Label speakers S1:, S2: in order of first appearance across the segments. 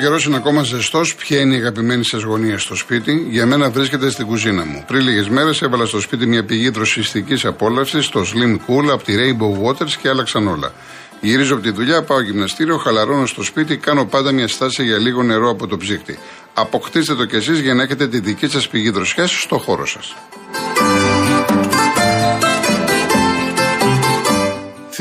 S1: καιρός είναι ακόμα ζεστός, ποια είναι η αγαπημένη σας γωνία στο σπίτι; Για μένα βρίσκεται στην κουζίνα μου. Πριν λίγες μέρες έβαλα στο σπίτι μια πηγή δροσιστικής απόλαυσης, το Slim Cool από τη Rainbow Waters και άλλαξαν όλα. Γυρίζω από τη δουλειά, πάω γυμναστήριο, χαλαρώνω στο σπίτι, κάνω πάντα μια στάση για λίγο νερό από το ψύχτη. Αποκτήστε το κι εσείς για να έχετε τη δική σας πηγή δροσιάς στο χώρο σας.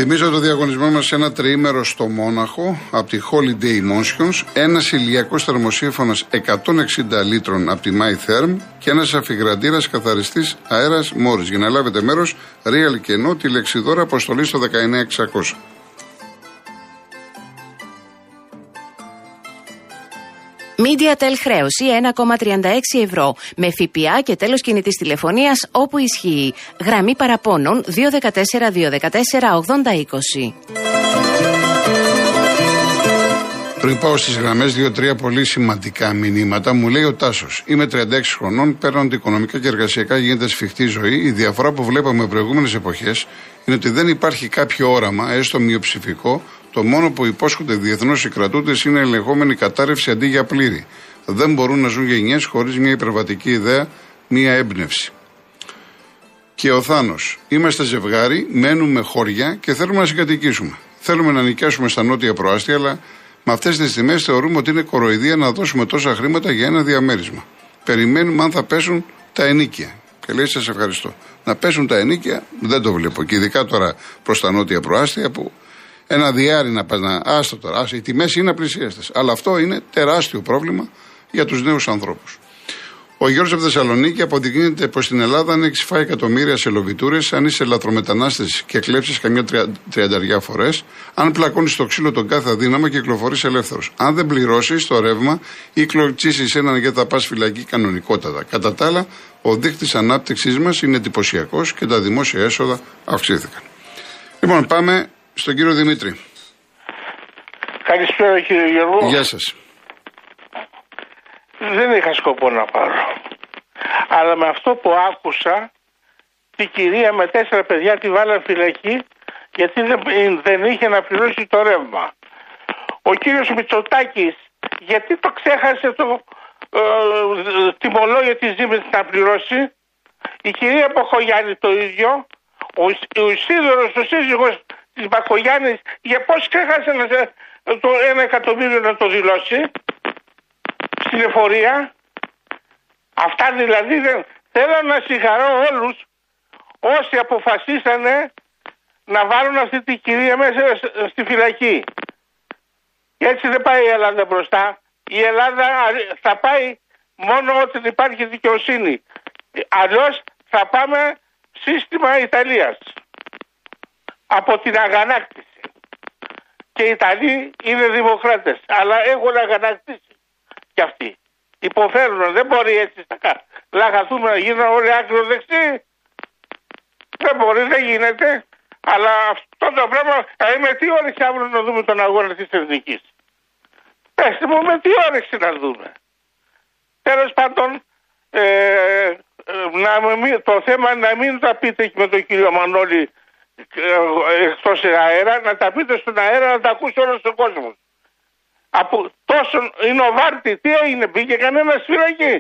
S1: Θυμίζω το διαγωνισμό μας σε ένα τριήμερο στο Μόναχο από τη Holiday Emotions, ένας ηλιακός θερμοσύφωνα 160 λίτρων από τη My Therm και ένας αφιγραντήρας καθαριστής αέρας Μόρι. Για να λάβετε μέρος, real και ενώ τη λεξιδόρα αποστολή στο 19600.
S2: MediaTel χρέωση 1,36 ευρώ με ΦΠΑ και τέλος κινητής τηλεφωνίας όπου ισχύει. Γραμμή παραπώνων 214 214 8020.
S1: Πριν πάω στι γραμμές, δύο-τρία πολύ σημαντικά μηνύματα, μου λέει ο Τάσος. Είμαι 36 χρονών, παίρνω ότι οικονομικά και εργασιακά γίνεται σφιχτή ζωή. Η διαφορά που βλέπαμε προηγούμενες εποχές είναι ότι δεν υπάρχει κάποιο όραμα, έστω μειοψηφικό, το μόνο που υπόσχονται διεθνώς οι κρατούντες είναι ελεγχόμενη κατάρρευση αντί για πλήρη. Δεν μπορούν να ζουν γενιές χωρίς μια υπερβατική ιδέα, μια έμπνευση. Και ο Θάνος. Είμαστε ζευγάρι, μένουμε χώρια και θέλουμε να συγκατοικήσουμε. Θέλουμε να νοικιάσουμε στα νότια προάστια, αλλά με αυτές τις τιμές θεωρούμε ότι είναι κοροϊδία να δώσουμε τόσα χρήματα για ένα διαμέρισμα. Περιμένουμε αν θα πέσουν τα ενίκια. Και λέει: Σας ευχαριστώ. Να πέσουν τα ενίκια δεν το βλέπω. Και ειδικά τώρα προς τα νότια προάστια που ένα διάρρη να πας να. Άστο τώρα. Άστο, οι τιμές είναι απλησίαστε. Αλλά αυτό είναι τεράστιο πρόβλημα για τους νέους ανθρώπους. Ο Γιώργος από Θεσσαλονίκη αποδεικνύεται πως στην Ελλάδα αν έχεις φάει εκατομμύρια σε λοβιτούρες, αν είσαι λαθρομετανάστες και κλέψεις καμιά τριανταριά φορές, αν πλακώνεις το ξύλο τον κάθε αδύναμα και κυκλοφορείς ελεύθερος. Αν δεν πληρώσεις το ρεύμα ή κλωτσίσεις έναν γιατί θα πας φυλακή κανονικότατα. Κατά τα άλλα, ο δείκτης ανάπτυξής μας είναι εντυπωσιακός και τα δημόσια έσοδα αυξήθηκαν. Λοιπόν, πάμε στον κύριο Δημήτρη.
S3: Καλησπέρα κύριε Γιώργο.
S1: Γεια σας.
S3: Δεν είχα σκοπό να πάρω. Αλλά με αυτό που άκουσα, τη κυρία με τέσσερα παιδιά τη βάλα φυλακή γιατί δεν είχε να πληρώσει το ρεύμα. Ο κύριος Μητσοτάκης γιατί το ξέχασε το ε, τιμολόγιο της Ζήμης να πληρώσει; Η κυρία Ποχογιάννη το ίδιο. Ο, ο Ισίδωρος, ο σύζυγος τη Μπακογιάννης για πώς ξέχασε να, το ένα εκατομμύριο να το δηλώσει στην εφορία. Αυτά δηλαδή δεν θέλω να συγχαρώ όλους όσοι αποφασίσανε να βάλουν αυτή τη κυρία μέσα στη φυλακή. Και έτσι δεν πάει η Ελλάδα μπροστά. Η Ελλάδα θα πάει μόνο όταν υπάρχει δικαιοσύνη. Αλλιώς θα πάμε σύστημα Ιταλίας από την αγανάκτηση. Και οι Ιταλοί είναι δημοκράτες, αλλά έχουν αγανακτήσει κι αυτοί. Υποφέρουν, δεν μπορεί έτσι να λαγαθούμε να γίνουν όλοι άκρο δεξί. Δεν μπορεί, δεν γίνεται. Αλλά αυτό το πράγμα, δηλαδή με τι όρεξη αύριο να δούμε τον αγώνα της εθνικής. Πέστε μου με τι όρεξη να δούμε. Τέλος πάντων, ε, ε να, το θέμα να μην τα πείτε με τον κύριο Μανώλη εκτός αέρα, να τα πείτε στον αέρα να τα ακούσει όλος ο κόσμος. Από τόσο είναι ο Βάρτη, τι έγινε, πήγε κανένα φυλακή.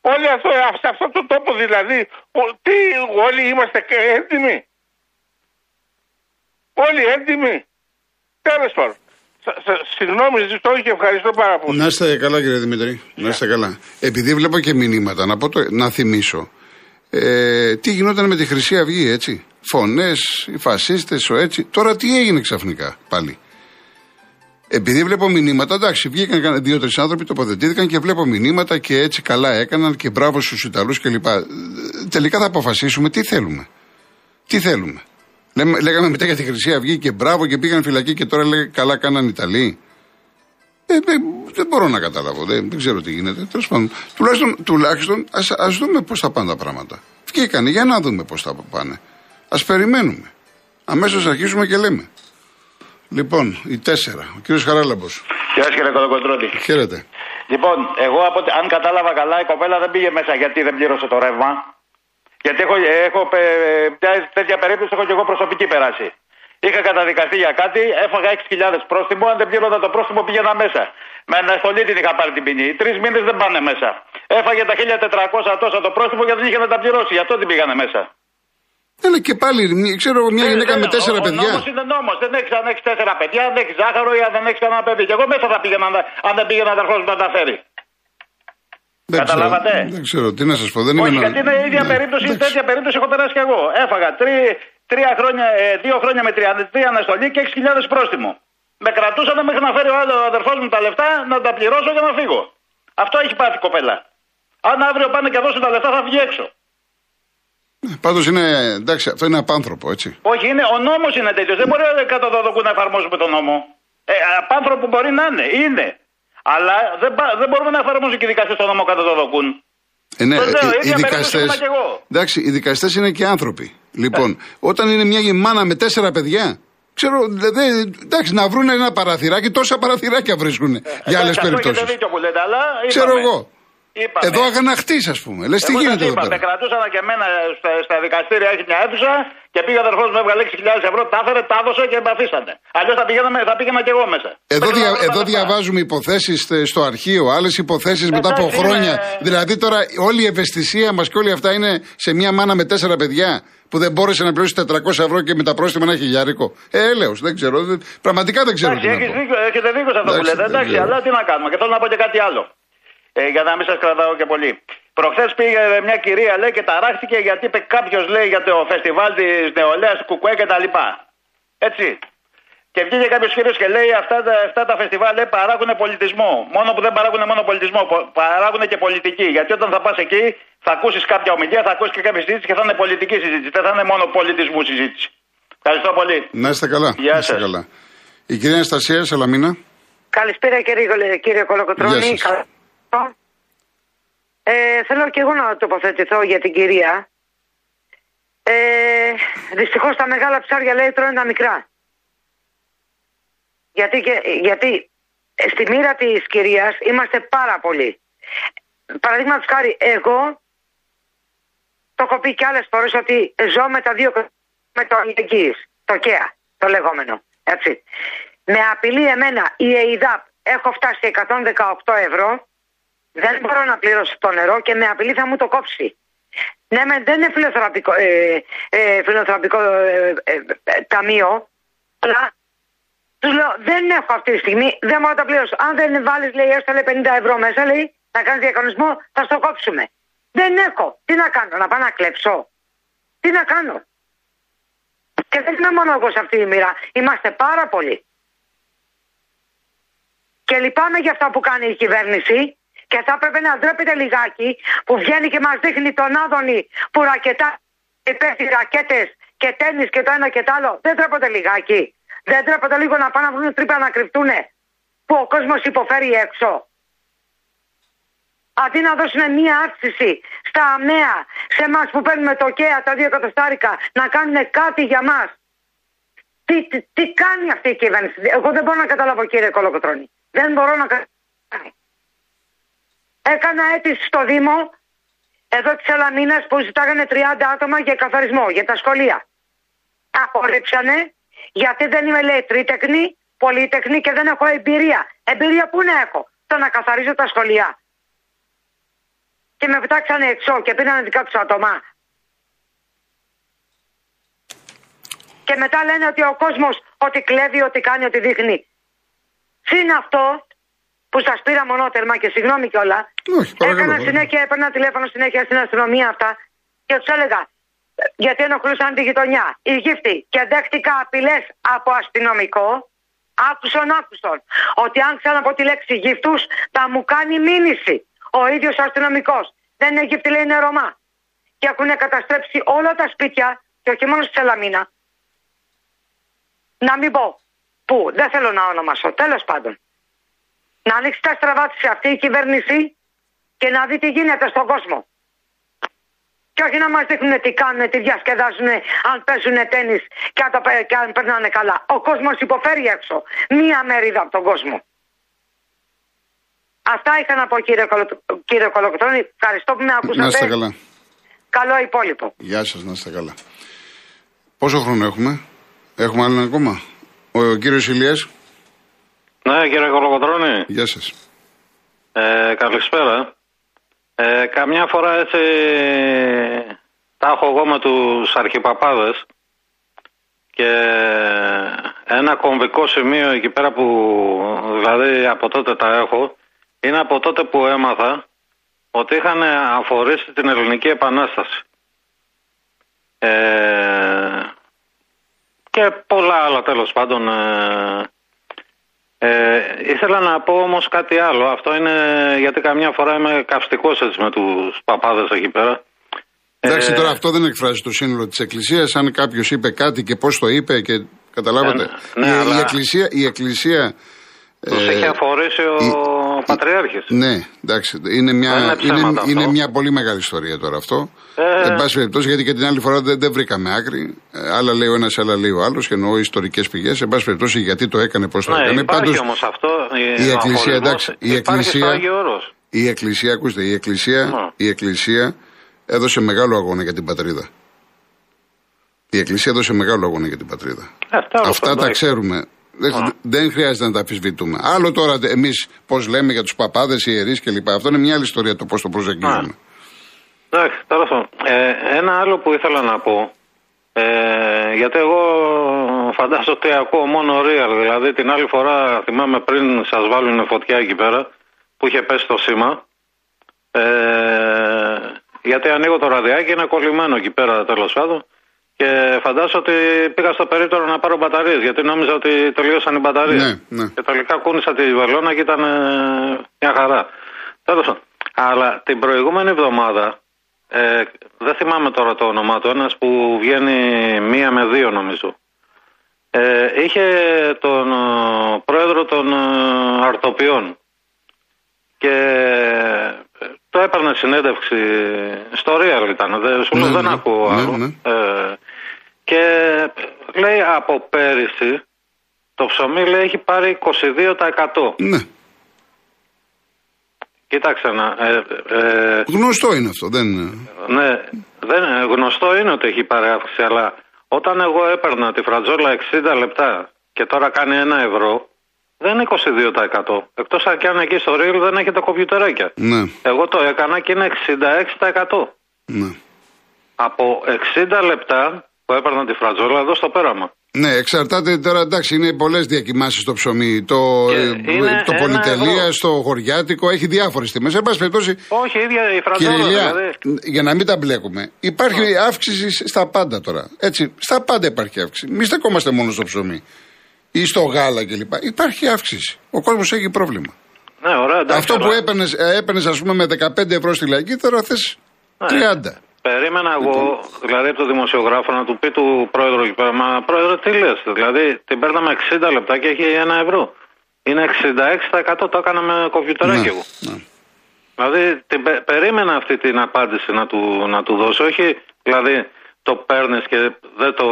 S3: Όλοι αυτό, σε αυτό το τόπο δηλαδή, τι, όλοι είμαστε έντιμοι. Όλοι έντιμοι. Τέλος πάντων. Συγγνώμη, ζητώ και ευχαριστώ πάρα πολύ.
S1: Να είστε καλά, κύριε Δημητρή. Να είστε καλά. Επειδή βλέπω και μηνύματα, να, πω το, να θυμίσω. Ε, τι γινόταν με τη Χρυσή Αυγή, έτσι; Φωνές, οι φασίστες, ο έτσι. Τώρα τι έγινε ξαφνικά πάλι. Επειδή βλέπω μηνύματα, εντάξει, βγήκαν δύο-τρεις άνθρωποι, τοποθετήθηκαν και βλέπω μηνύματα και έτσι καλά έκαναν και μπράβο στους Ιταλούς κλπ. Τελικά θα αποφασίσουμε τι θέλουμε. Τι θέλουμε. Λέμε, λέγαμε μετά για τη Χρυσή Αυγή και μπράβο και πήγαν φυλακή και τώρα λέει καλά κάναν Ιταλοί. Ε, δεν, δεν μπορώ να καταλάβω, δεν, δεν ξέρω τι γίνεται. Τέλος πάντων, τουλάχιστον, τουλάχιστον ας, δούμε πώς θα πάνε τα πράγματα. Βγήκανε, για να δούμε πώς θα πάνε. Α περιμένουμε. Αμέσως αρχίσουμε και λέμε. Λοιπόν, η τέσσερα. Ο κύριος Χαράλαμπος.
S4: Γεια σας κύριε Κολοκοντρώτη.
S1: Χαίρετε.
S4: Λοιπόν, εγώ από, αν κατάλαβα καλά, η κοπέλα δεν πήγε μέσα γιατί δεν πλήρωσε το ρεύμα; Γιατί έχω, έχω μια τέτοια περίπτωση έχω και εγώ προσωπική περάσει. Είχα καταδικαστεί για κάτι, έφαγα 6.000 πρόστιμο. Αν δεν πλήρωνα το πρόστιμο, πήγαινα μέσα. Με αναστολή την είχα πάρει την ποινή. Οι τρεις μήνες δεν πάνε μέσα. Έφαγε τα 1400 τόσα το πρόστιμο γιατί δεν είχε να τα πληρώσει. Γι' αυτό την πήγανε μέσα.
S1: Έλα και πάλι, μη- ξέρω μια
S4: Ε,
S1: γυναίκα
S4: ε,
S1: με τέσσερα
S4: ο,
S1: παιδιά.
S4: Ο νόμος είναι νόμος. Δεν έχει αν έχεις τέσσερα παιδιά, αν έχεις ζάχαρο ή αν δεν έχεις κανένα παιδί. Και εγώ μέσα θα πήγαινα αν- αν δεν πήγαινα αδερφό μου να τα φέρει.
S1: Δεν ξέρω,
S4: Καταλάβατε;
S1: δεν ξέρω, τι να σας πω. Δεν
S4: Όχι,
S1: είμαι
S4: γιατί είναι η ίδια
S1: Ναι,
S4: περίπτωση,
S1: εντάξει.
S4: τέτοια περίπτωση έχω περάσει κι εγώ. Έφαγα τρί, τρία χρόνια, ε, δύο χρόνια με 33 αναστολή και 6.000 πρόστιμο. Με κρατούσαν μέχρι να φέρει ο άλλο αδερφός μου τα λεφτά να τα πληρώσω για να φύγω. Αυτό έχει πάθει η κοπέλα. Αν αύριο πάνε και δώσουν τα λεφτά θα βγει έξω.
S1: Πάντως είναι, εντάξει, αυτό είναι απάνθρωπο, έτσι.
S4: Όχι, είναι, ο νόμος είναι τέτοιος. Δεν μπορεί κατά το δοκού να εφαρμόσουμε τον νόμο. Ε, απάνθρωπο μπορεί να είναι, είναι. Αλλά δεν, πα- δεν μπορούμε να εφαρμόσουμε και οι δικαστές τον νόμο κατά το δοκούν.
S1: Ε, ναι,
S4: Το λέω,
S1: ε,
S4: ίδια
S1: οι
S4: περίπτωση
S1: δικαστέ.
S4: ήμουνα κι εγώ.
S1: Εντάξει, οι δικαστές είναι και άνθρωποι. Λοιπόν, όταν είναι μια μάνα με τέσσερα παιδιά, ξέρω, δε, δε- εντάξει, να βρουν ένα παραθυράκι, τόσα παραθυράκια βρίσκουν για άλλες
S4: Εντάξει, αυτό
S1: περιπτώσεις.
S4: Έχετε δίκιο που λέτε, αλλά είπαμε.
S1: Ξέρω εγώ.
S4: Είπαμε.
S1: Εδώ αγαναχτεί, ας πούμε. Λες, τι
S4: Εγώ
S1: γίνεται
S4: σας
S1: εδώ
S4: είπα, με
S1: πέρα.
S4: κρατούσαν και εμένα στα, στα δικαστήρια, έχει μια αίθουσα και πήγα αδερφός μου, έβγαλε 6.000 ευρώ, τα έφερε, τα έδωσε και με αφήσανε. Αλλιώς θα, πήγαινα- θα πήγαινα και εγώ μέσα.
S1: Εδώ,
S4: Μέχρι
S1: δια,
S4: να βρω τα
S1: εδώ
S4: λεφτά.
S1: διαβάζουμε υποθέσεις στο αρχείο, άλλες υποθέσεις μετά από
S4: Εντάξει,
S1: χρόνια.
S4: είναι-
S1: Δηλαδή τώρα όλη η ευαισθησία μας και όλοι αυτά είναι σε μια μάνα με τέσσερα παιδιά που δεν μπόρεσε να πληρώσει 400 ευρώ και με τα πρόστιμα να έχει χιλιάρικο. Ε, έλεος, δεν ξέρω. δεν- πραγματικά δεν ξέρω
S4: Εντάξει,
S1: τι να
S4: έχεις
S1: πω.
S4: δίκιο, έχετε δίκιο σε αυτό που
S1: Εντάξει,
S4: λέτε.
S1: δεν
S4: Εντάξει,
S1: ξέρω.
S4: αλλά τι να κάνουμε. Και θέλω να πω και κάτι άλλο. Ε, για να μην σας κρατάω και πολύ. Προχθές πήγε μια κυρία λέει και ταράχτηκε γιατί είπε κάποιος λέει για το φεστιβάλ της νεολαίας του Κουκουέ και τα λοιπά. Έτσι. Και βγήκε κάποιος κύριο και λέει αυτά, τα- αυτά τα φεστιβάλ λέει, παράγουν πολιτισμό. Μόνο που δεν παράγουν μόνο πολιτισμό, πο- παράγουν και πολιτική. Γιατί όταν θα πας εκεί θα ακούσεις κάποια ομιλία, θα ακούσεις και κάποια συζήτηση και θα είναι πολιτική συζήτηση. Δεν θα είναι μόνο πολιτισμού συζήτηση. Ευχαριστώ πολύ.
S1: Να είστε καλά.
S4: Γεια
S1: να είστε
S4: σας.
S1: καλά. Η κυρία Αναστασία Σαλαμίνα.
S5: Καλησπέρα κύριε, κύριε
S1: Γεια
S5: Κολοκοτρώνη.
S1: σας.
S5: Καλά. Ε, θέλω και εγώ να τοποθετηθώ για την κυρία. Ε, Δυστυχώς τα μεγάλα ψάρια λέει τρώνε τα μικρά. Γιατί, και, γιατί ε, στη μοίρα της κυρίας είμαστε πάρα πολλοί. Παραδείγματος χάρη, εγώ το έχω πει και άλλες φορές ότι ζω με τα δύο με το αλληλεγγύη, το ΚΕΑ, το λεγόμενο. Έτσι. Με απειλεί εμένα η ΕΙΔΑΠ, έχω φτάσει 118 ευρώ, δεν μπορώ να πληρώσω το νερό και με απειλεί θα μου το κόψει. Ναι, με, δεν είναι φιλοθεραπικό, ε, ε, φιλοθεραπικό ε, ε, ε, ταμείο, αλλά τους λέω δεν έχω αυτή τη στιγμή, δεν μπορώ να τα πληρώσω. Αν δεν βάλεις, λέει, έστω λέει 50 ευρώ μέσα, λέει, να κάνεις διακανονισμό, θα στο κόψουμε. Δεν έχω. Τι να κάνω, να πάω να κλέψω. Τι να κάνω. Και δεν είμαι μόνο εγώ σε αυτή τη μοίρα. Είμαστε πάρα πολλοί. Και λυπάμαι για αυτά που κάνει η κυβέρνηση και θα έπρεπε να ντρέπεται λιγάκι που βγαίνει και μας δείχνει τον Άδωνη που ρακετά και πέφτει ρακέτες και τέννις και το ένα και το άλλο. Δεν τρέπονται λιγάκι. Δεν τρέπονται λίγο να πάνε να βρουν τρύπα να κρυφτούνε που ο κόσμος υποφέρει έξω. Αντί να δώσουν μία αύξηση στα αμαία, σε εμάς που παίρνουμε το ΚΕΑ, τα δύο εκατοστάρικα, να κάνουν κάτι για μας. Τι, τι, τι κάνει αυτή η κυβέρνηση; Εγώ δεν μπορώ να καταλάβω κύριε Κολοκοτρώνη. Δεν μπορώ να καταλάβω. Έκανα αίτηση στο Δήμο εδώ της Ελαμίνα που ζητάγανε 30 άτομα για καθαρισμό για τα σχολεία. Απορρίψανε γιατί δεν είμαι λέει τρίτεκνη, πολύτεκνη και δεν έχω εμπειρία. Εμπειρία πού να έχω, το να καθαρίζω τα σχολεία. Και με πετάξανε έξω και πήραν δικά τους άτομα. Και μετά λένε ότι ο κόσμος ότι κλέβει, ότι κάνει, ότι δείχνει. Συν αυτό; Που σας πήρα μονότερμα και συγγνώμη κιόλα.
S1: Όχι, παρακαλώ,
S5: Έκανα
S1: παρακαλώ.
S5: συνέχεια, έπαιρνα τηλέφωνο συνέχεια στην αστυνομία αυτά και τους έλεγα ε, γιατί ενοχλούσαν τη γειτονιά. Οι γύφτοι και δέχτηκα απειλές από αστυνομικό. Άκουσον, άκουσον. Ότι αν ξαναπώ τη λέξη γύφτους θα μου κάνει μήνυση. Ο ίδιος αστυνομικός. Δεν είναι γύφτη, λέει είναι Ρωμά. Και έχουν καταστρέψει όλα τα σπίτια και όχι μόνο στη Σελαμίνα. Να μην πω. Πού, δεν θέλω να ονομάσω. Τέλος πάντων. Να ανοίξει τα στραβά της σε αυτή η κυβέρνηση και να δει τι γίνεται στον κόσμο. Και όχι να μας δείχνουν τι κάνουν, τι διασκεδάζουν, αν παίζουν τέννις και αν, το, πε- και αν περνάνε καλά. Ο κόσμος υποφέρει έξω. Μία μερίδα από τον κόσμο. Αυτά είχα να πω κύριε, Κολο... κύριε Κολοκοτρώνη. Ευχαριστώ που με ακούσατε.
S1: Να είστε καλά.
S5: Καλό υπόλοιπο.
S1: Γεια σας, να είστε καλά. Πόσο χρόνο έχουμε, Έχουμε άλλον ακόμα; Ο, ο κύριος Ηλίας;
S6: Ναι, κύριε Κολοκοτρώνη.
S1: Γεια σας.
S6: Ε, καλησπέρα. Ε, καμιά φορά έτσι τα έχω εγώ με τους αρχιπαπάδες και ένα κομβικό σημείο εκεί πέρα που δηλαδή από τότε τα έχω είναι από τότε που έμαθα ότι είχαν αφορήσει την Ελληνική Επανάσταση. Ε, και πολλά άλλα τέλος πάντων ε, ε, ήθελα να πω όμως κάτι άλλο. Αυτό είναι γιατί καμιά φορά είμαι καυστικός έτσι με τους παπάδες εκεί πέρα.
S1: Εντάξει, ε, τώρα αυτό δεν εκφράζει το σύνολο της Εκκλησίας. Αν κάποιος είπε κάτι και πώς το είπε και καταλάβατε.
S6: Ε, ναι,
S1: η,
S6: αλλά...
S1: η, Εκκλησία, η εκκλησία
S6: τους ε, έχει αφορήσει ο η, Πατριάρχης.
S1: Ναι, εντάξει. Είναι μια, είναι, είναι, είναι, μια πολύ μεγάλη ιστορία τώρα αυτό. Ε, Εν πάση περιπτώσει, γιατί και την άλλη φορά δεν, δεν βρήκαμε άκρη. Ε, άλλα λέει ο ένας, άλλα λέει ο άλλος. Και εννοώ ιστορικές πηγές. Εν πάση περιπτώσει, γιατί το έκανε, πώς το
S6: ναι,
S1: έκανε.
S6: Πάντως. όμως αυτό.
S1: Η, η Εκκλησία, εντάξει. Η Εκκλησία, η Εκκλησία, ακούστε, η Εκκλησία,
S6: Ναι.
S1: η Εκκλησία έδωσε μεγάλο αγώνα για την πατρίδα. Η Εκκλησία έδωσε μεγάλο αγώνα για την πατρίδα.
S6: Ε, τέλος
S1: Αυτά
S6: πάντων,
S1: τα ξέρουμε. Δεν, δεν χρειάζεται να τα αμφισβητούμε. Άλλο τώρα εμείς πώς λέμε για τους παπάδες, ιερείς κλπ. Αυτό είναι μια άλλη ιστορία το πώς το προσεγγίζουμε.
S6: Εντάξει, τέλος πάντων. Ε, ένα άλλο που ήθελα να πω. Ε, γιατί εγώ φαντάζομαι ότι ακούω μόνο real. Δηλαδή την άλλη φορά θυμάμαι πριν σας βάλουν φωτιά εκεί πέρα που είχε πέσει το σήμα. Ε, γιατί ανοίγω το ραδιάκι, είναι κολλημένο εκεί πέρα τέλος πάντων. Και φαντάζομαι ότι πήγα στο περίπτωρο να πάρω μπαταρίες γιατί νόμιζα ότι τελείωσαν οι μπαταρίες.
S1: Ναι, ναι.
S6: Και τελικά κούνησα τη βελόνα και ήταν ε, μια χαρά. Τέλος πάντων. Αλλά την προηγούμενη εβδομάδα, ε, δεν θυμάμαι τώρα το όνομά του, ένας που βγαίνει μία με δύο νομίζω. Ε, είχε τον ε, πρόεδρο των ε, αρτοπιών και ε, το έπαιρνε συνέντευξη στο Real ήταν, δεν, σου λέω
S1: Ναι,
S6: δεν
S1: ναι.
S6: ακούω
S1: Ναι,
S6: άλλο.
S1: ναι.
S6: Ε, και λέει από πέρυσι το ψωμί λέει έχει πάρει 22%.
S1: Ναι.
S6: Κοίταξε να. Ε, ε,
S1: Γνωστό είναι αυτό. Δεν...
S6: ναι, δεν, γνωστό είναι ότι έχει πάρει αύξηση, αλλά όταν εγώ έπαιρνα τη φρατζόλα 60 λεπτά και τώρα κάνει 1 ευρώ, δεν είναι 22%. Εκτός αν και αν εκεί στο Real δεν έχετε κομπιουτεράκια.
S1: Ναι,
S6: Εγώ το έκανα και είναι 66%.
S1: ναι.
S6: Από 60 λεπτά που έπαιρνα τη φρατζόλα εδώ στο πέραμα.
S1: Ναι, εξαρτάται τώρα, εντάξει, είναι πολλές διακοιμάσεις στο ψωμί. Το,
S6: Και
S1: ε,
S6: είναι
S1: το
S6: ένα
S1: πολυτελεία,
S6: ευρώ.
S1: στο χωριάτικο, έχει διάφορες τιμές. Εν πάση περιπτώσει,
S6: Όχι, η ίδια η φρατζόλα.
S1: κύριε Ηλία,
S6: δηλαδή.
S1: για να μην τα μπλέκουμε, υπάρχει αύξηση στα πάντα τώρα. Έτσι, στα πάντα υπάρχει αύξηση. Μη στεκόμαστε μόνο στο ψωμί ή στο γάλα κλπ. Υπάρχει αύξηση. Ο κόσμος έχει πρόβλημα.
S6: Ναι, ωραία, εντάξει,
S1: Αυτό που
S6: αλλά-
S1: έπαιρνες, έπαιρνες, ας πούμε με 15 ευρώ στη λαϊκή, τώρα θες
S6: Ναι.
S1: 30.
S6: Περίμενα εγώ,
S1: Λοιπόν.
S6: δηλαδή από τον δημοσιογράφο να του πει του πρόεδρου εκεί πέρα, μα πρόεδρε τι λες, δηλαδή την παίρναμε 60 λεπτά και έχει ένα ευρώ. Είναι 66% το έκανα με κομπιουτεράκι εγώ.
S1: ναι.
S6: Δηλαδή την πε- περίμενα αυτή την απάντηση να του, να του δώσω, όχι δηλαδή το παίρνεις και δεν το...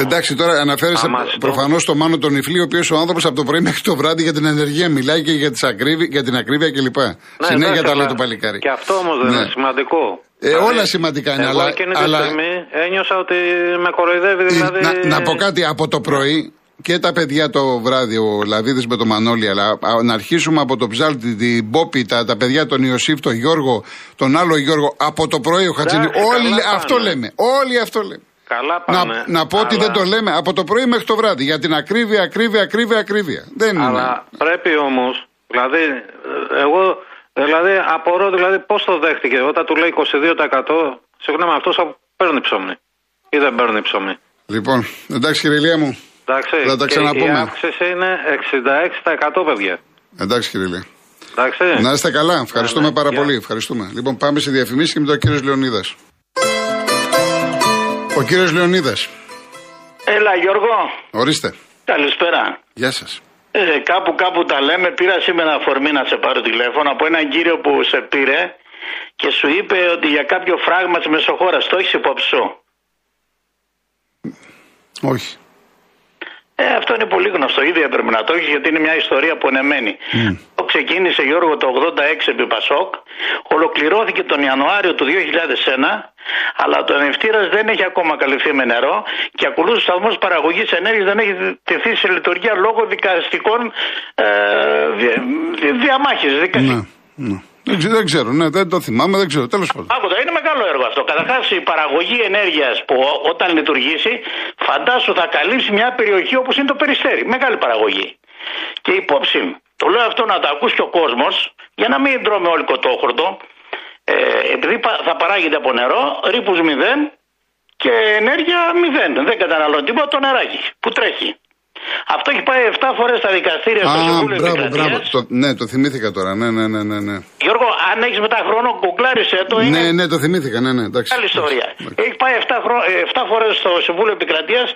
S1: Εντάξει, τώρα αναφέρεσαι
S6: Αμάστο.
S1: προφανώς στο Μάνο τον Ιφλή, ο οποίος ο άνθρωπος από το πρωί μέχρι το βράδυ για την ενεργεία μιλάει και για, τις ακρίβει, για την ακρίβεια κλπ.
S6: Ναι,
S1: Συνέχεια
S6: εντάξει,
S1: τα λέει
S6: αλλά
S1: το παλικάρι.
S6: Και αυτό όμως δεν
S1: Ναι.
S6: είναι σημαντικό.
S1: Ε, όλα σημαντικά είναι,
S6: εγώ
S1: αλλά-
S6: εκείνη τη
S1: αλλά-
S6: στιγμή ένιωσα ότι με κοροϊδεύει
S1: Ε,
S6: δηλαδή...
S1: Να, να πω κάτι από το πρωί και τα παιδιά το βράδυ, ο Λαβίδης με το Μανώλη, αλλά α, να αρχίσουμε από το Ψάλτη, την Μπόπη, τα, τα παιδιά, τον Ιωσήφ, τον Γιώργο, τον άλλο Γιώργο, από το πρωί ο Χατζηνή.
S6: Εντάξει,
S1: Όλοι
S6: καλά
S1: λέ-
S6: πάνε.
S1: αυτό λέμε. Όλοι αυτό λέμε.
S6: Καλά
S1: Να,
S6: πάνε.
S1: να πω ότι
S6: αλλά-
S1: δεν το λέμε από το πρωί μέχρι το βράδυ. Για την ακρίβεια, ακρίβεια, ακρίβεια, ακρίβεια. Δεν είναι.
S6: Αλλά πρέπει όμως, δηλαδή, ε, εγώ δηλαδή, απορώ δηλαδή πώς το δέχτηκε όταν του λέει 22%. Συγγνώμη, αυτός παίρνει ψωμί ή δεν παίρνει ψωμί.
S1: Λοιπόν, εντάξει κύριε Ηλία μου.
S6: Εντάξει,
S1: Θα τα
S6: και
S1: ξαναπούμε.
S6: η αύξηση είναι 66% παιδιά.
S1: Εντάξει κύριε Ηλία.
S6: Εντάξει.
S1: Να είστε καλά. Ευχαριστούμε
S6: Ναι, ναι.
S1: πάρα
S6: Γεια.
S1: πολύ. Ευχαριστούμε. Λοιπόν, πάμε στη διαφημίση και με τον κύριο Λεωνίδας. Ο κύριος Λεωνίδας.
S7: Έλα Γιώργο,
S1: Ορίστε.
S7: καλησπέρα.
S1: Γεια σας.
S7: Ε, κάπου κάπου τα λέμε, πήρα σήμερα αφορμή να σε πάρω τηλέφωνο από έναν κύριο που σε πήρε και σου είπε ότι για κάποιο φράγμα της Μεσοχώρας το έχεις υπόψη σου;
S1: Όχι.
S7: Ε, αυτό είναι πολύ γνωστό. Ήδη έπρεπε να το έχεις γιατί είναι μια ιστορία που ενεμένη. Το ξεκίνησε Γιώργο το 86 επί Πασόκ, ολοκληρώθηκε τον Ιανουάριο του 2001 Αλλά το νευτήρας δεν έχει ακόμα καλυφθεί με νερό και ακολούθω ο σταθμός παραγωγής ενέργειας δεν έχει τεθεί σε λειτουργία λόγω δικαστικών ε, διαμάχης.
S1: Ναι, ναι. Δεν, ξέρω, δεν ξέρω, ναι, δεν το θυμάμαι, δεν ξέρω. Τέλος πάντων.
S7: Άκουτα, είναι μεγάλο έργο αυτό. Καταρχάς, η παραγωγή ενέργειας που όταν λειτουργήσει, φαντάσου θα καλύψει μια περιοχή όπως είναι το περιστέρι. Μεγάλη παραγωγή. Και υπόψη, το λέω αυτό να το ακούσει και ο κόσμος, για να μην τρώμε όλοι κοτόχορτο, ε, επειδή θα παράγεται από νερό, ρήπους μηδέν και ενέργεια μηδέν. Δεν καταναλώνει τίποτα το νεράκι που τρέχει. Αυτό έχει πάει 7 φορές στα δικαστήρια στο Συμβούλιο
S1: μπράβο, μπράβο. Το, ναι, το θυμήθηκα τώρα. Ναι, ναι, ναι, ναι. ναι.
S7: Γιώργο, αν έχεις μετά χρόνο, κουκλάρισε το.
S1: Είναι... Ναι, ναι, το θυμήθηκα. Ναι, ναι, εντάξει.
S7: Άλλη ιστορία. Εντάξει. Έχει πάει 7, χρο... 7 φορές στο Συμβούλιο Επικρατείας.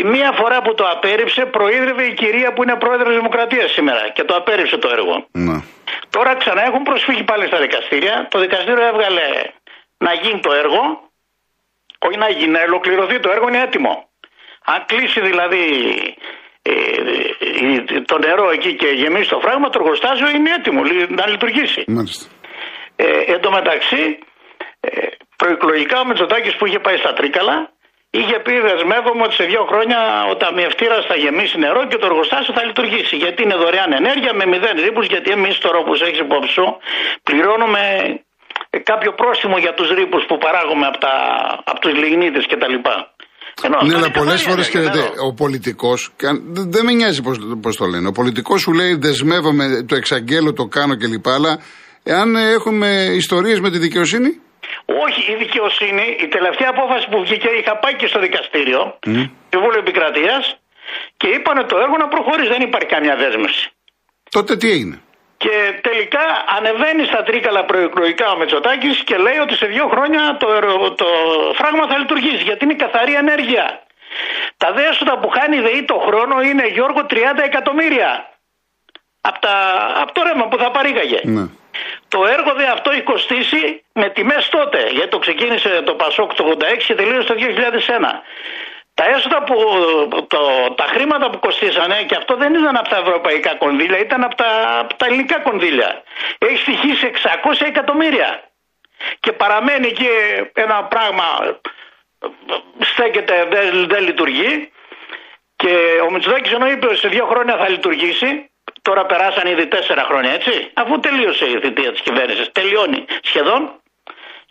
S7: Η μία φορά που το απέρριψε, προείδρευε η κυρία που είναι πρόεδρος Δημοκρατίας σήμερα και το απέρριψε το έργο.
S1: Ναι.
S7: Τώρα ξανά έχουν προσφύγει πάλι στα δικαστήρια. Το δικαστήριο έβγαλε να γίνει το έργο. Όχι να, γίνει, να ολοκληρωθεί το έργο, είναι έτοιμο. Αν κλείσει δηλαδή ε, ε, το νερό εκεί και γεμίσει το φράγμα, το εργοστάσιο είναι έτοιμο να λειτουργήσει.
S1: Μάλιστα.
S7: Ε, εν τω μεταξύ, ε, προεκλογικά ο Μετσοτάκης που είχε πάει στα Τρίκαλα, είχε πει δεσμεύομαι ότι σε δύο χρόνια ο ταμιευτήρας θα γεμίσει νερό και το εργοστάσιο θα λειτουργήσει. Γιατί είναι δωρεάν ενέργεια με μηδέν ρήπους, γιατί εμείς τώρα όπως έχεις υπόψη σου, πληρώνουμε κάποιο πρόστιμο για τους ρήπους που παράγουμε από, τα, από τους λιγνίτες κτλ.
S1: Ναι, αλλά πολλές φορές ξέρετε, ο πολιτικός. Δεν με νοιάζει πώς το λένε. Ο πολιτικός σου λέει δεσμεύομαι, το εξαγγέλω, το κάνω κλπ. Αλλά εάν έχουμε ιστορίες με τη δικαιοσύνη;
S7: Όχι, η δικαιοσύνη, η τελευταία απόφαση που βγήκε, είχα πάει και στο δικαστήριο, mm. στη Βούλη Επικρατείας και είπαν το έργο να προχωρήσει. Δεν υπάρχει καμιά δέσμευση.
S1: Τότε τι έγινε;
S7: Και τελικά ανεβαίνει στα τρίκαλα προεκλογικά ο Μετσοτάκης και λέει ότι σε δύο χρόνια το, το φράγμα θα λειτουργήσει γιατί είναι καθαρή ενέργεια. Τα δέσποτα που χάνει η ΔΕΗ το χρόνο είναι Γιώργο 30 εκατομμύρια. Από, τα, από το ρεύμα που θα παρήγαγε.
S1: Ναι.
S7: Το έργο δε αυτό έχει κοστίσει με τιμές τότε. Γιατί το ξεκίνησε το Πασόκ το 86 και τελείωσε το 2001. Τα έσοδα που, το, τα χρήματα που κοστίσανε και αυτό δεν ήταν από τα ευρωπαϊκά κονδύλια, ήταν από τα, από τα ελληνικά κονδύλια. Έχει στοιχήσει 600 εκατομμύρια. Και παραμένει εκεί ένα πράγμα, στέκεται, δεν, δεν λειτουργεί. Και ο Μητσοτάκης ενώ είπε ότι σε δύο χρόνια θα λειτουργήσει, τώρα περάσαν ήδη τέσσερα χρόνια έτσι, αφού τελείωσε η θητεία της κυβέρνησης, τελειώνει σχεδόν.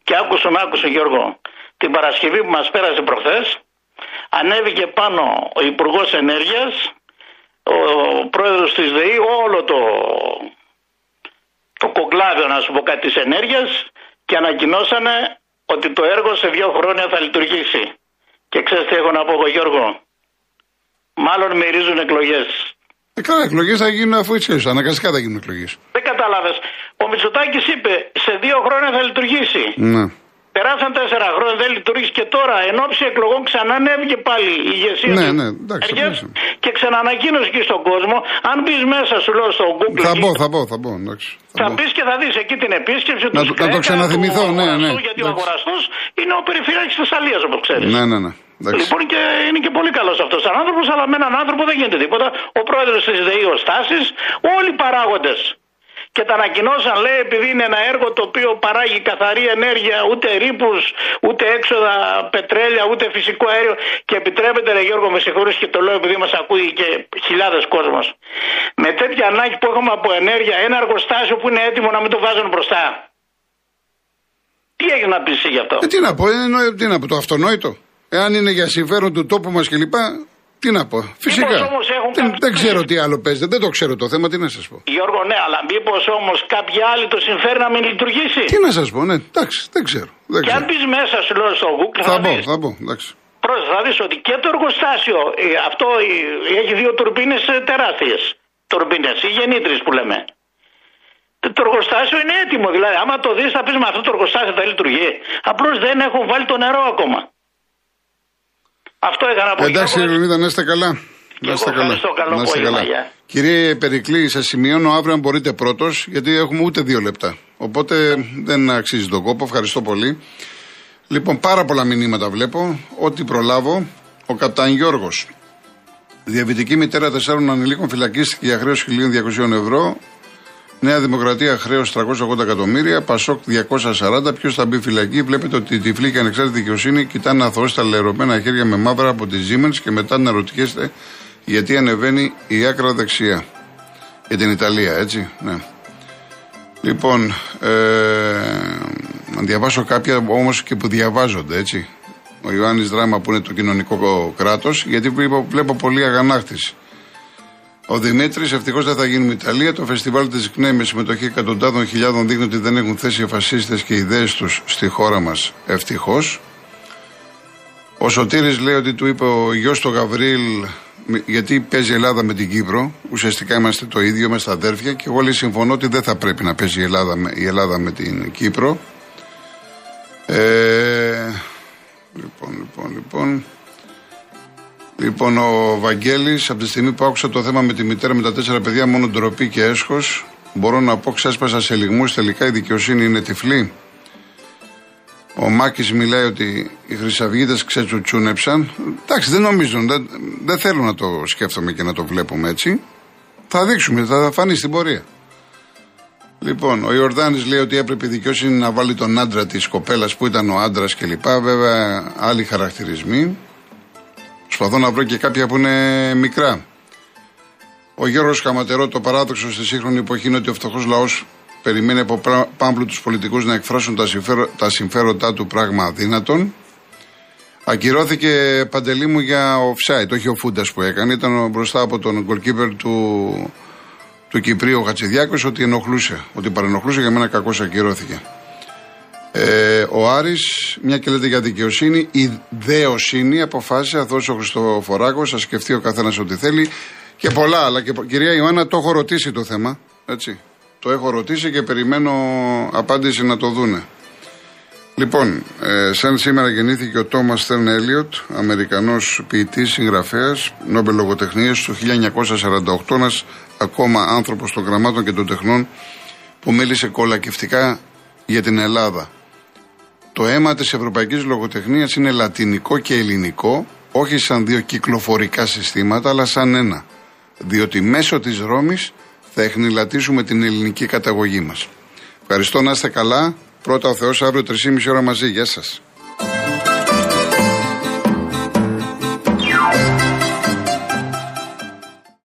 S7: Και άκουσε με άκουσε Γιώργο, την Παρασκευή που μας πέρασε προχθές, ανέβηκε πάνω ο Υπουργός Ενέργειας, ο πρόεδρος της ΔΕΗ, όλο το, το κογκλάβιο, να σου πω κάτι, της ενέργειας και ανακοινώσανε ότι το έργο σε δύο χρόνια θα λειτουργήσει. Και ξέρεις τι έχω να πω εγώ, Γιώργο; Μάλλον μυρίζουν εκλογές.
S1: Ε, καλά, εκλογές θα γίνουν αφού έτσι Αναγκαστικά θα γίνουν εκλογές.
S7: Δεν κατάλαβες. Ο Μητσοτάκης είπε σε δύο χρόνια θα λειτουργήσει.
S1: Ναι.
S7: Περάσαν τέσσερα χρόνια, δεν λειτουργήσε και τώρα εν ώψη εκλογών ξανά ανέβηκε πάλι η ηγεσία
S1: ναι, ναι, εντάξει,
S7: και ξανανακοίνωσε εκεί στον κόσμο. Αν μπεις μέσα, σου λέω στο Google.
S1: Θα μπω, θα μπω, θα μπω. Εντάξει,
S7: θα, θα μπεις και θα δεις εκεί την επίσκεψη
S1: τους. Να, να το ξαναθυμηθώ, ναι, ναι.
S7: Γιατί ο αγοραστός είναι ο περιφερειακή Θεσσαλίας, όπως ξέρεις.
S1: Ναι, ναι, ναι. Εντάξει.
S7: Λοιπόν και είναι και πολύ καλός αυτός ο άνθρωπος, αλλά με έναν άνθρωπο δεν γίνεται τίποτα. Ο πρόεδρος της ΔΕΗ, ο Στάσης, όλοι οι παράγοντες και τα ανακοινώσαν λέει επειδή είναι ένα έργο το οποίο παράγει καθαρή ενέργεια ούτε ρήπους, ούτε έξοδα πετρέλαια, ούτε φυσικό αέριο και επιτρέπεται ρε Γιώργο με συγχωρείς και το λέω επειδή μας ακούει και χιλιάδες κόσμος με τέτοια ανάγκη που έχουμε από ενέργεια ένα εργοστάσιο που είναι έτοιμο να μην το βάζουν μπροστά τι έχεις να πεις εσύ γι' αυτό;
S1: Ε, τι να πω, ε, τι να πω το αυτονόητο εάν είναι για συμφέρον του τόπου μας κλπ τι να πω. Φυσικά. Δεν, δεν ξέρω τι άλλο παίζετε. Δεν το ξέρω το θέμα. Τι να σας πω.
S7: Γιώργο, ναι, αλλά μήπως όμως κάποιοι άλλοι το συμφέρει να μην λειτουργήσει;
S1: Τι να σας πω, ναι. Εντάξει, δεν ξέρω. Δεν
S7: και αν πεις μέσα, σου λέω στο Google.
S1: Θα, θα μπω, θα μπω. Εντάξει.
S7: Πρόσεχε, θα δεις ότι και το εργοστάσιο, ε, αυτό ε, έχει δύο τουρμπίνες τεράστιες. Τουρμπίνες, οι γεννήτρε που λέμε. Το εργοστάσιο είναι έτοιμο. Δηλαδή, άμα το δεις, θα πεις με αυτό το εργοστάσιο θα λειτουργεί. Απλώς δεν έχουν βάλει το νερό ακόμα. Αυτό έκανα από
S1: Εντάξει, Λεωνίδα, να είστε καλά.
S7: Να είστε καλά. Καλό να είστε καλά.
S1: Κύριε Περικλή, σας σημειώνω αύριο αν μπορείτε πρώτος, γιατί έχουμε ούτε δύο λεπτά. Οπότε δεν αξίζει τον κόπο. Ευχαριστώ πολύ. Λοιπόν, πάρα πολλά μηνύματα βλέπω. Ό,τι προλάβω. Ο Καπτάν Γιώργος. Διαβητική μητέρα τεσσάρων ανηλίκων φυλακίστηκε για χρέος 1.200 ευρώ. Νέα Δημοκρατία χρέος 380 εκατομμύρια, Πασόκ 240. Ποιος θα μπει φυλακή. Βλέπετε ότι η τυφλή και ανεξάρτητη δικαιοσύνη κοιτάνε να θωρώσει τα λερωμένα χέρια με μαύρα από τη Siemens και μετά να ρωτιέστε γιατί ανεβαίνει η άκρα δεξιά. Για την Ιταλία, έτσι. Ναι. Λοιπόν, ε, να διαβάσω κάποια όμως και που διαβάζονται, έτσι. Ο Ιωάννης Δράμα που είναι το κοινωνικό κράτος, γιατί βλέπω, βλέπω πολύ αγανάκτηση. Ο Δημήτρης, ευτυχώς δεν θα γίνουμε Ιταλία. Το φεστιβάλ της ΚΝΕ με συμμετοχή εκατοντάδων χιλιάδων δείχνει ότι δεν έχουν θέση οι φασίστε και οι ιδέες τους στη χώρα μας. Ευτυχώς. Ο Σωτήρης λέει ότι του είπε ο γιος του Γαβρίλ γιατί παίζει η Ελλάδα με την Κύπρο. Ουσιαστικά είμαστε το ίδιο, είμαστε αδέρφια και εγώ λέει συμφωνώ ότι δεν θα πρέπει να παίζει η Ελλάδα, η Ελλάδα με την Κύπρο. Ε, λοιπόν, λοιπόν, λοιπόν. Λοιπόν, ο Βαγγέλης, από τη στιγμή που άκουσα το θέμα με τη μητέρα με τα τέσσερα παιδιά, μόνο ντροπή και έσχος, μπορώ να πω ξέσπασα σε λιγμούς. Τελικά η δικαιοσύνη είναι τυφλή. Ο Μάκης μιλάει ότι οι Χρυσαυγίτες ξετσουτσούνεψαν. Εντάξει, δεν νομίζω, δεν, δεν θέλω να το σκέφτομαι και να το βλέπουμε έτσι. Θα δείξουμε, θα φανεί στην πορεία. Λοιπόν, ο Ιορδάνης λέει ότι έπρεπε η δικαιοσύνη να βάλει τον άντρα της κοπέλας που ήταν ο άντρας κλπ. Βέβαια, άλλοι χαρακτηρισμοί. Προσπαθώ να βρω και κάποια που είναι μικρά. Ο Γιώργος Καματερό, το παράδοξο στη σύγχρονη εποχή είναι ότι ο φτωχός λαός περιμένει από πάμπλου τους πολιτικούς να εκφράσουν τα, συμφέρον, τα συμφέροντά του πράγμα αδύνατον. Ακυρώθηκε παντελή μου για offside, όχι ο Φούντας που έκανε. Ήταν μπροστά από τον goalkeeper του, του Κυπρίου ο Χατσιδιάκο ότι ενοχλούσε, ότι παρενοχλούσε. Για μένα κακώς ακυρώθηκε. Ε, ο Άρης, μια και λέτε για δικαιοσύνη, η δεοσύνη αποφάσισε, θα δώσει ο Χριστοφοράκος, θα σκεφτεί ο καθένας ό,τι θέλει και πολλά άλλα. Και, κυρία Ιωάννα, το έχω ρωτήσει το θέμα. Έτσι. Το έχω ρωτήσει και περιμένω απάντηση να το δούνε. Λοιπόν, ε, σαν σήμερα γεννήθηκε ο Τόμας Στέρν Έλιοτ, Αμερικανός ποιητής, συγγραφέας, Νόμπελ Λογοτεχνίας του 1948, ένας ακόμα άνθρωπος των γραμμάτων και των τεχνών που μίλησε κολακευτικά για την Ελλάδα. Το αίμα της ευρωπαϊκής λογοτεχνίας είναι λατινικό και ελληνικό, όχι σαν δύο κυκλοφορικά συστήματα, αλλά σαν ένα. Διότι μέσω της Ρώμης θα εχνηλατήσουμε την ελληνική καταγωγή μας. Ευχαριστώ να είστε καλά. Πρώτα ο Θεός αύριο 3,5 ώρα μαζί. Γεια σας.